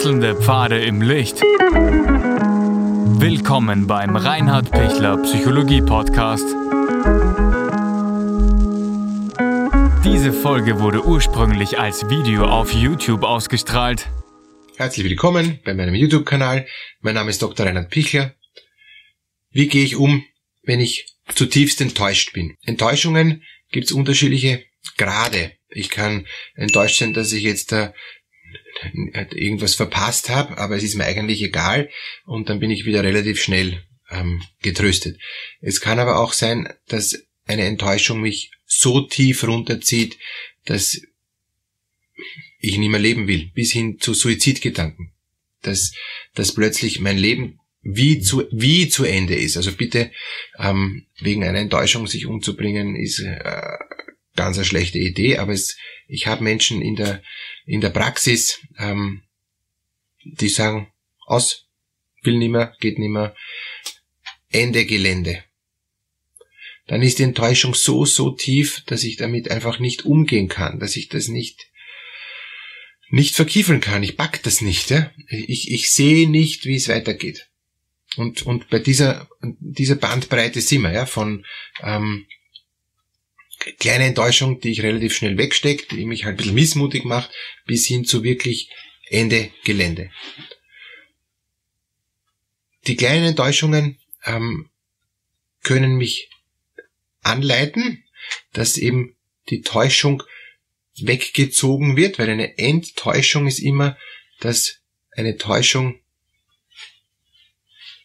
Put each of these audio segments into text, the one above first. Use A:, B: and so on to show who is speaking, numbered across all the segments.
A: Wechselnde Pfade im Licht. Willkommen beim Reinhard Pichler Psychologie Podcast. Diese Folge wurde ursprünglich als Video auf YouTube ausgestrahlt.
B: Herzlich willkommen bei meinem YouTube-Kanal. Mein Name ist Dr. Reinhard Pichler. Wie gehe ich um, wenn ich zutiefst enttäuscht bin? Enttäuschungen gibt es unterschiedliche Grade. Ich kann enttäuscht sein, dass ich jetzt da irgendwas verpasst habe, aber es ist mir eigentlich egal und dann bin ich wieder relativ schnell ähm, getröstet. Es kann aber auch sein, dass eine Enttäuschung mich so tief runterzieht, dass ich nicht mehr leben will, bis hin zu Suizidgedanken. Dass, dass plötzlich mein Leben wie zu, wie zu Ende ist. Also bitte, ähm, wegen einer Enttäuschung sich umzubringen, ist äh, ganz eine schlechte Idee, aber es, ich habe Menschen in der, in der Praxis, ähm, die sagen, aus, will nimmer, geht nimmer, Ende Gelände. Dann ist die Enttäuschung so, so tief, dass ich damit einfach nicht umgehen kann, dass ich das nicht nicht verkiefeln kann. Ich pack das nicht. Ja? Ich, ich sehe nicht, wie es weitergeht. Und, und bei dieser, dieser Bandbreite sind wir, ja, von ähm, kleine Enttäuschung, die ich relativ schnell wegstecke, die mich halt ein bisschen missmutig macht, bis hin zu wirklich Ende Gelände. Die kleinen Enttäuschungen ähm, können mich anleiten, dass eben die Täuschung weggezogen wird, weil eine Enttäuschung ist immer, dass eine Täuschung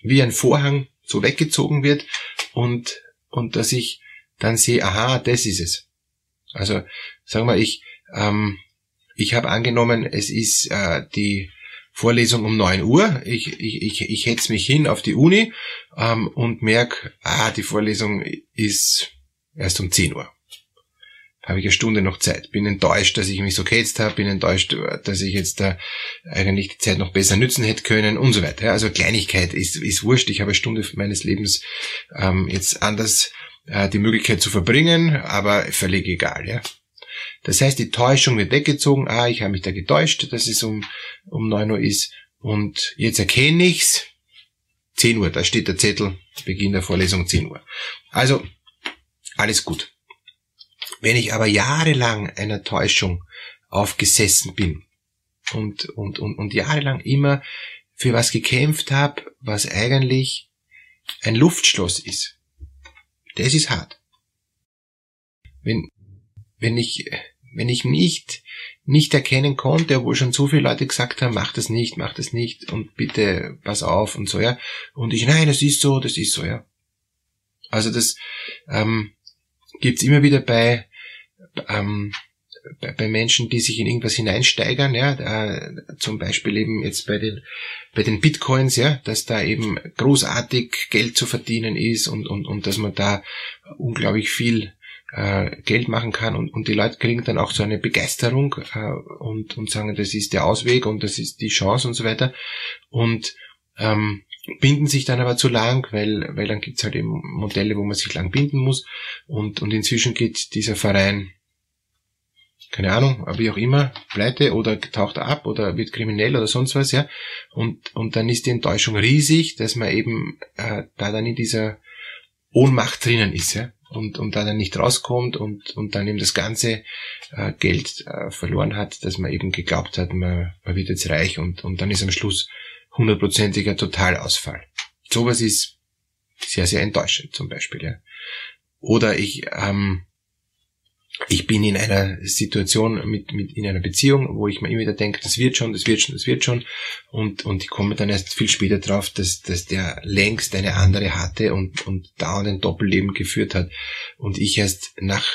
B: wie ein Vorhang so weggezogen wird und, und dass ich dann sehe, aha, das ist es. Also sagen wir, ich, ähm, ich habe angenommen, es ist äh, die Vorlesung um neun Uhr. Ich, ich, ich, ich hetze mich hin auf die Uni ähm, und merke, ah, die Vorlesung ist erst um zehn Uhr habe ich eine Stunde noch Zeit. Bin enttäuscht, dass ich mich so gehetzt habe, bin enttäuscht, dass ich jetzt da eigentlich die Zeit noch besser nützen hätte können und so weiter. Also Kleinigkeit ist, ist wurscht. Ich habe eine Stunde meines Lebens ähm, jetzt anders äh, die Möglichkeit zu verbringen, aber völlig egal. Ja. Das heißt, die Täuschung wird weggezogen. Ah, ich habe mich da getäuscht, dass es um, um neun Uhr ist. Und jetzt erkenne ich's. 10 Uhr, da steht der Zettel, Beginn der Vorlesung 10 Uhr. Also, alles gut. Wenn ich aber jahrelang einer Täuschung aufgesessen bin und, und, und, und jahrelang immer für was gekämpft habe, was eigentlich ein Luftschloss ist, das ist hart. Wenn, wenn ich, wenn ich nicht, nicht erkennen konnte, obwohl schon so viele Leute gesagt haben, mach das nicht, mach das nicht und bitte pass auf und so, ja. Und ich, nein, das ist so, das ist so, ja. Also das, ähm, gibt's immer wieder bei, ähm, bei, Menschen, die sich in irgendwas hineinsteigern, ja, äh, zum Beispiel eben jetzt bei den, bei den Bitcoins, ja, dass da eben großartig Geld zu verdienen ist und, und, und dass man da unglaublich viel äh, Geld machen kann und, und die Leute kriegen dann auch so eine Begeisterung äh, und, und sagen, das ist der Ausweg und das ist die Chance und so weiter. Und ähm, binden sich dann aber zu lang, weil, weil dann gibt's halt eben Modelle, wo man sich lang binden muss. Und, und inzwischen geht dieser Verein, keine Ahnung, wie auch immer, pleite oder taucht ab oder wird kriminell oder sonst was, ja. Und, und dann ist die Enttäuschung riesig, dass man eben äh, da dann in dieser Ohnmacht drinnen ist, ja. Und, und da dann nicht rauskommt und, und dann eben das ganze äh, Geld äh, verloren hat, dass man eben geglaubt hat, man, man wird jetzt reich und, und dann ist am Schluss hundertprozentiger Totalausfall. Sowas ist sehr, sehr enttäuschend zum Beispiel. Ja. Oder ich, ähm, ich bin in einer Situation mit, mit in einer Beziehung, wo ich mir immer wieder denke, das wird schon, das wird schon, das wird schon. Und, und ich komme dann erst viel später drauf, dass, dass der längst eine andere hatte und, und dauernd ein Doppelleben geführt hat. Und ich erst nach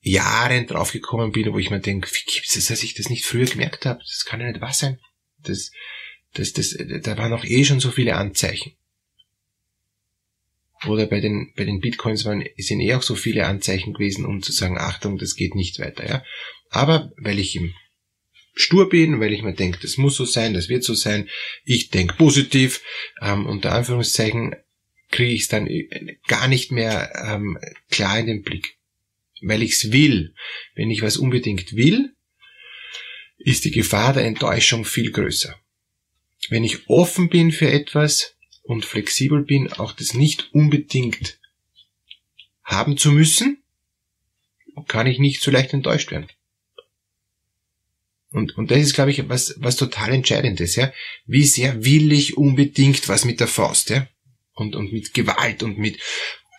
B: Jahren draufgekommen bin, wo ich mir denke, wie gibt es, dass ich das nicht früher gemerkt habe? Das kann ja nicht wahr sein. Das, das, das, da waren auch eh schon so viele Anzeichen. Oder bei den, bei den Bitcoins waren, sind eh auch so viele Anzeichen gewesen, um zu sagen, Achtung, das geht nicht weiter, ja. Aber weil ich im stur bin, weil ich mir denke, das muss so sein, das wird so sein, ich denke positiv, ähm, unter Anführungszeichen kriege ich es dann gar nicht mehr ähm, klar in den Blick. Weil ich es will. Wenn ich was unbedingt will, ist die Gefahr der Enttäuschung viel größer. wenn ich offen bin für etwas und flexibel bin, auch das nicht unbedingt haben zu müssen, kann ich nicht so leicht enttäuscht werden. Und, und das ist, glaube ich, was, was total Entscheidendes, ja. Wie sehr will ich unbedingt was mit der Faust, ja. Und, und mit Gewalt und mit,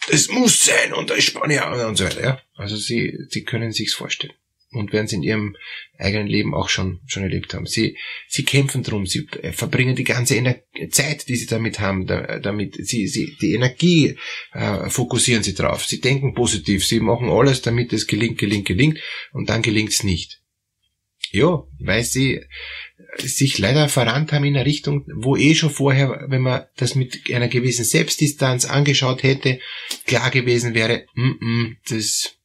B: das muss sein und da ist Spanier und so weiter, ja. Also sie, sie können sich's vorstellen und werden sie in ihrem eigenen Leben auch schon, schon erlebt haben. Sie, sie kämpfen drum, sie verbringen die ganze Ener Zeit, die sie damit haben, da, damit, sie, sie, die Energie äh, fokussieren sie drauf. Sie denken positiv, sie machen alles, damit es gelingt, gelingt, gelingt und dann gelingt's nicht. Ja, weil sie sich leider verrannt haben in eine Richtung, wo eh schon vorher, wenn man das mit einer gewissen Selbstdistanz angeschaut hätte, klar gewesen wäre, mm -mm, das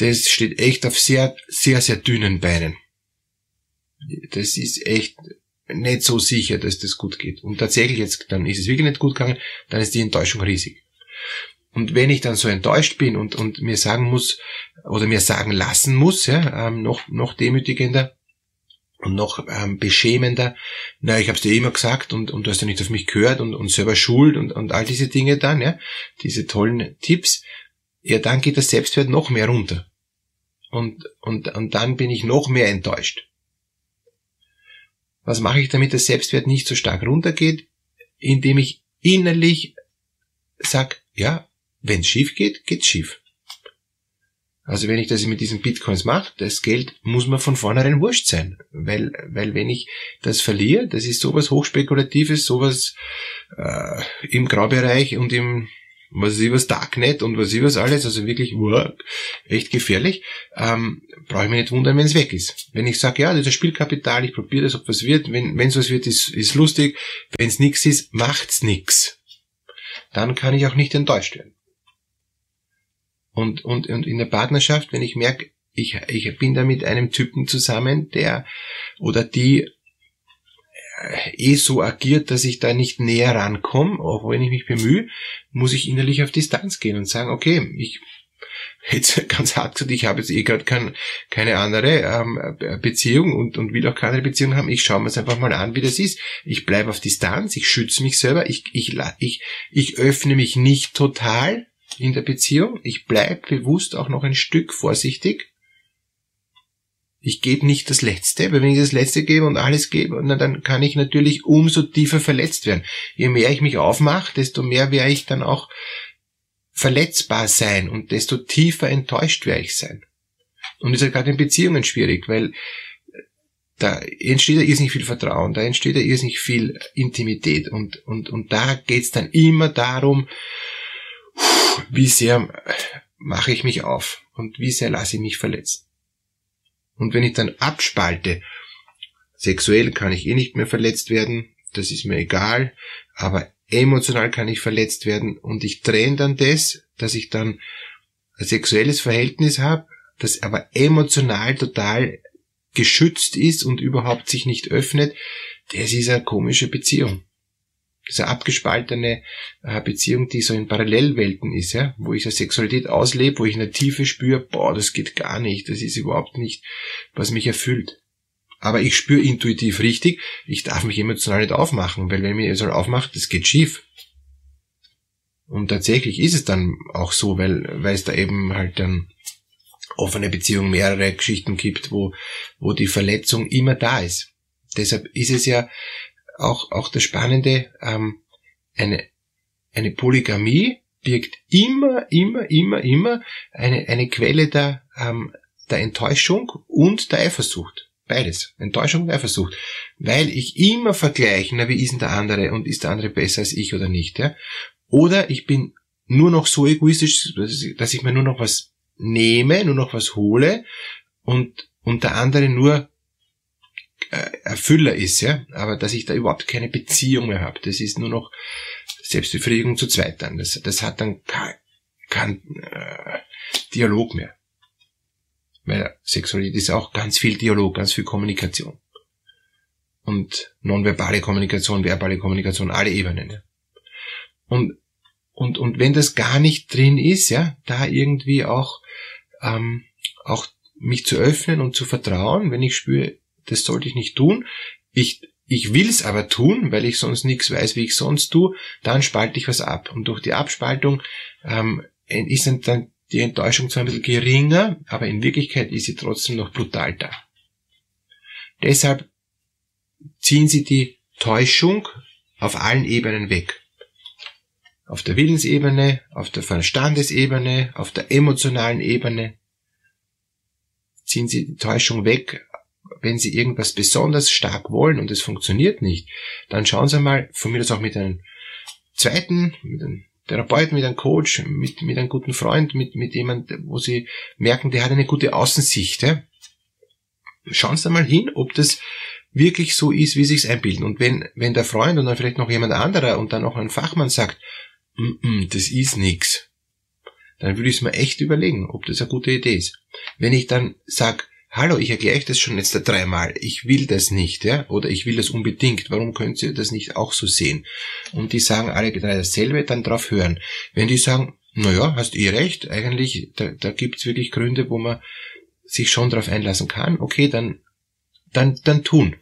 B: das steht echt auf sehr, sehr, sehr dünnen Beinen. Das ist echt nicht so sicher, dass das gut geht. Und tatsächlich jetzt, dann ist es wirklich nicht gut gegangen, dann ist die Enttäuschung riesig. Und wenn ich dann so enttäuscht bin und, und mir sagen muss, oder mir sagen lassen muss, ja, ähm, noch, noch demütigender und noch ähm, beschämender, na, ich hab's dir immer gesagt und, und du hast ja nicht auf mich gehört und, und selber schuld und, und all diese Dinge dann, ja, diese tollen Tipps, ja, dann geht der Selbstwert noch mehr runter und, und, und dann bin ich noch mehr enttäuscht. Was mache ich, damit der Selbstwert nicht so stark runtergeht? Indem ich innerlich sag, ja, wenn es schief geht, geht's schief. Also wenn ich das mit diesen Bitcoins mache, das Geld muss mir von vornherein wurscht sein. Weil, weil wenn ich das verliere, das ist sowas Hochspekulatives, sowas äh, im Graubereich und im was ist was Darknet und was ist was alles, also wirklich wow, echt gefährlich, ähm, brauche ich mich nicht wundern, wenn es weg ist. Wenn ich sage, ja, das ist Spielkapital, ich probiere das, ob was wird, wenn es was wird, ist, ist lustig, wenn es nichts ist, macht's nix. Dann kann ich auch nicht enttäuscht werden. Und, und, und in der Partnerschaft, wenn ich merke, ich, ich bin da mit einem Typen zusammen, der oder die eh so agiert, dass ich da nicht näher rankomme, auch wenn ich mich bemühe, muss ich innerlich auf Distanz gehen und sagen, okay, ich jetzt ganz hart gesagt, ich habe jetzt eh gerade kein, keine andere ähm, Beziehung und, und will auch keine Beziehung haben. Ich schaue mir es einfach mal an, wie das ist. Ich bleibe auf Distanz, ich schütze mich selber, ich, ich, ich, ich öffne mich nicht total in der Beziehung. Ich bleibe bewusst auch noch ein Stück vorsichtig ich gebe nicht das Letzte, weil wenn ich das Letzte gebe und alles gebe, na, dann kann ich natürlich umso tiefer verletzt werden. Je mehr ich mich aufmache, desto mehr werde ich dann auch verletzbar sein und desto tiefer enttäuscht werde ich sein. Und das ist ja gerade in Beziehungen schwierig, weil da entsteht ja irrsinnig viel Vertrauen, da entsteht ja irrsinnig viel Intimität und, und, und da geht's dann immer darum, wie sehr mache ich mich auf und wie sehr lasse ich mich verletzen. Und wenn ich dann abspalte, sexuell kann ich eh nicht mehr verletzt werden, das ist mir egal, aber emotional kann ich verletzt werden und ich trenne dann das, dass ich dann ein sexuelles Verhältnis habe, das aber emotional total geschützt ist und überhaupt sich nicht öffnet, das ist eine komische Beziehung. Eine abgespaltene äh, Beziehung, die so in Parallelwelten ist, ja, wo ich eine Sexualität auslebe, wo ich eine Tiefe spüre, boah, das geht gar nicht, das ist überhaupt nicht, was mich erfüllt. Aber ich spüre intuitiv richtig, ich darf mich emotional nicht aufmachen, weil wenn ich mich emotional aufmache, das geht schief. Und tatsächlich ist es dann auch so, weil, weil es da eben halt dann offene Beziehung mehrere Geschichten gibt, wo, wo die Verletzung immer da ist. Deshalb ist es ja auch, auch das Spannende, ähm, eine, eine Polygamie birgt immer, immer, immer, immer eine, eine Quelle der, ähm, der Enttäuschung und der Eifersucht. Beides. Enttäuschung und Eifersucht. Weil ich immer vergleiche, na, wie ist denn der andere und ist der andere besser als ich oder nicht, ja? Oder ich bin nur noch so egoistisch, dass ich mir nur noch was nehme, nur noch was hole und, und der andere nur Erfüller ist, ja, aber dass ich da überhaupt keine Beziehung mehr habe. Das ist nur noch Selbstbefriedigung zu zweit dann. Das, das hat dann kein, kein äh, Dialog mehr. Weil Sexualität ist auch ganz viel Dialog, ganz viel Kommunikation. Und nonverbale Kommunikation, verbale Kommunikation, alle Ebenen. Ja. Und, und, und wenn das gar nicht drin ist, ja, da irgendwie auch, ähm, auch mich zu öffnen und zu vertrauen, wenn ich spüre, das sollte ich nicht tun. Ich, ich will's aber tun, weil ich sonst nichts weiß, wie ich sonst tue, dann spalte ich was ab. Und durch die Abspaltung ähm, ist dann die Enttäuschung zwar ein bisschen geringer, aber in Wirklichkeit ist sie trotzdem noch brutal da. Deshalb ziehen Sie die Täuschung auf allen Ebenen weg. Auf der Willensebene, auf der Verstandesebene, auf der emotionalen Ebene. Ziehen Sie die Täuschung weg, wenn Sie irgendwas besonders stark wollen und es funktioniert nicht, dann schauen Sie mal, von mir das auch mit einem zweiten, mit einem Therapeuten, mit einem Coach, mit, mit einem guten Freund, mit, mit jemand, wo Sie merken, der hat eine gute Außensicht. Ja? Schauen Sie mal hin, ob das wirklich so ist, wie Sie es einbilden. Und wenn, wenn der Freund und dann vielleicht noch jemand anderer und dann noch ein Fachmann sagt, mm -mm, das ist nix, dann würde ich es mir echt überlegen, ob das eine gute Idee ist. Wenn ich dann sag, hallo, ich erkläre euch das schon jetzt dreimal, ich will das nicht, ja, oder ich will das unbedingt, warum könnt ihr das nicht auch so sehen? Und die sagen alle drei dasselbe, dann drauf hören. Wenn die sagen, naja, hast eh recht, eigentlich, da, da gibt's wirklich Gründe, wo man sich schon drauf einlassen kann, okay, dann, dann, dann tun.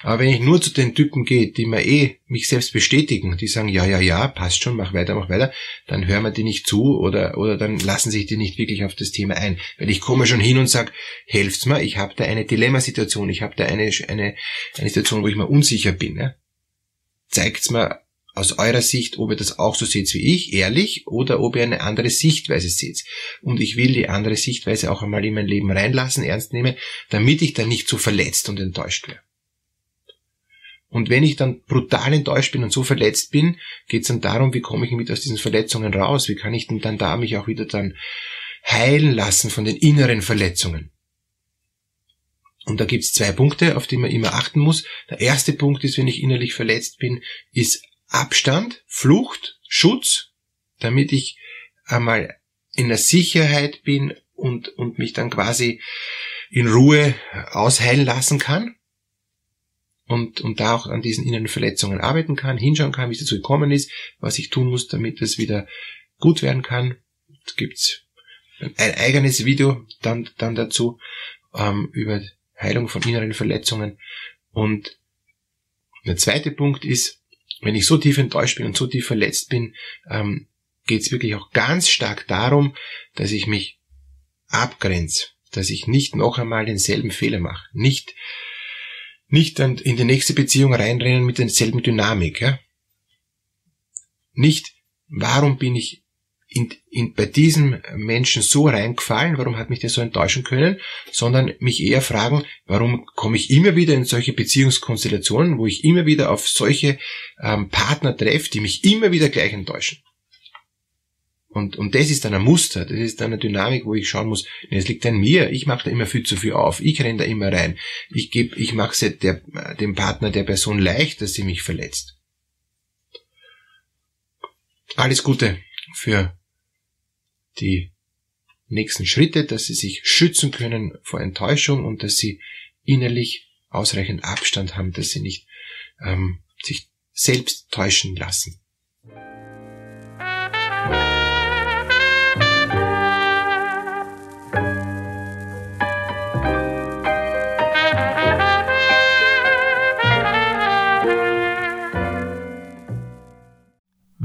B: Aber wenn ich nur zu den Typen gehe, die mir eh mich selbst bestätigen, die sagen, ja, ja, ja, passt schon, mach weiter, mach weiter, dann hören wir die nicht zu oder, oder dann lassen sich die nicht wirklich auf das Thema ein. Weil ich komme schon hin und sage, helft's mir, ich habe da eine Dilemmasituation, ich habe da eine, eine, eine Situation, wo ich mir unsicher bin. Ja? Zeigt's mir aus eurer Sicht, ob ihr das auch so seht wie ich, ehrlich, oder ob ihr eine andere Sichtweise seht. Und ich will die andere Sichtweise auch einmal in mein Leben reinlassen, ernst nehmen, damit ich dann nicht so verletzt und enttäuscht werde. Und wenn ich dann brutal enttäuscht bin und so verletzt bin, geht es dann darum, wie komme ich mit aus diesen Verletzungen raus? Wie kann ich denn dann da mich auch wieder dann heilen lassen von den inneren Verletzungen? Und da gibt es zwei Punkte, auf die man immer achten muss. Der erste Punkt ist, wenn ich innerlich verletzt bin, ist Abstand, Flucht, Schutz, damit ich einmal in der Sicherheit bin und, und mich dann quasi in Ruhe ausheilen lassen kann und, und da auch an diesen inneren Verletzungen arbeiten kann, hinschauen kann, wie es dazu gekommen ist, was ich tun muss, damit es wieder gut werden kann. Es gibt ein eigenes Video dann, dann dazu ähm, über Heilung von inneren Verletzungen. Und der zweite Punkt ist, wenn ich so tief enttäuscht bin und so tief verletzt bin, ähm, geht es wirklich auch ganz stark darum, dass ich mich abgrenze, dass ich nicht noch einmal denselben Fehler mache, nicht nicht in die nächste Beziehung reinrennen mit derselben Dynamik. Ja? Nicht, warum bin ich in, in, bei diesem Menschen so reingefallen, warum hat mich der so enttäuschen können, sondern mich eher fragen, warum komme ich immer wieder in solche Beziehungskonstellationen, wo ich immer wieder auf solche ähm, Partner treffe, die mich immer wieder gleich enttäuschen. Und, und das ist dann ein Muster, das ist dann eine Dynamik, wo ich schauen muss, es liegt an mir, ich mache da immer viel zu viel auf, ich renne da immer rein, ich gebe, ich mache es dem Partner der Person leicht, dass sie mich verletzt. Alles Gute für die nächsten Schritte, dass sie sich schützen können vor Enttäuschung und dass sie innerlich ausreichend Abstand haben, dass sie nicht ähm, sich selbst täuschen lassen.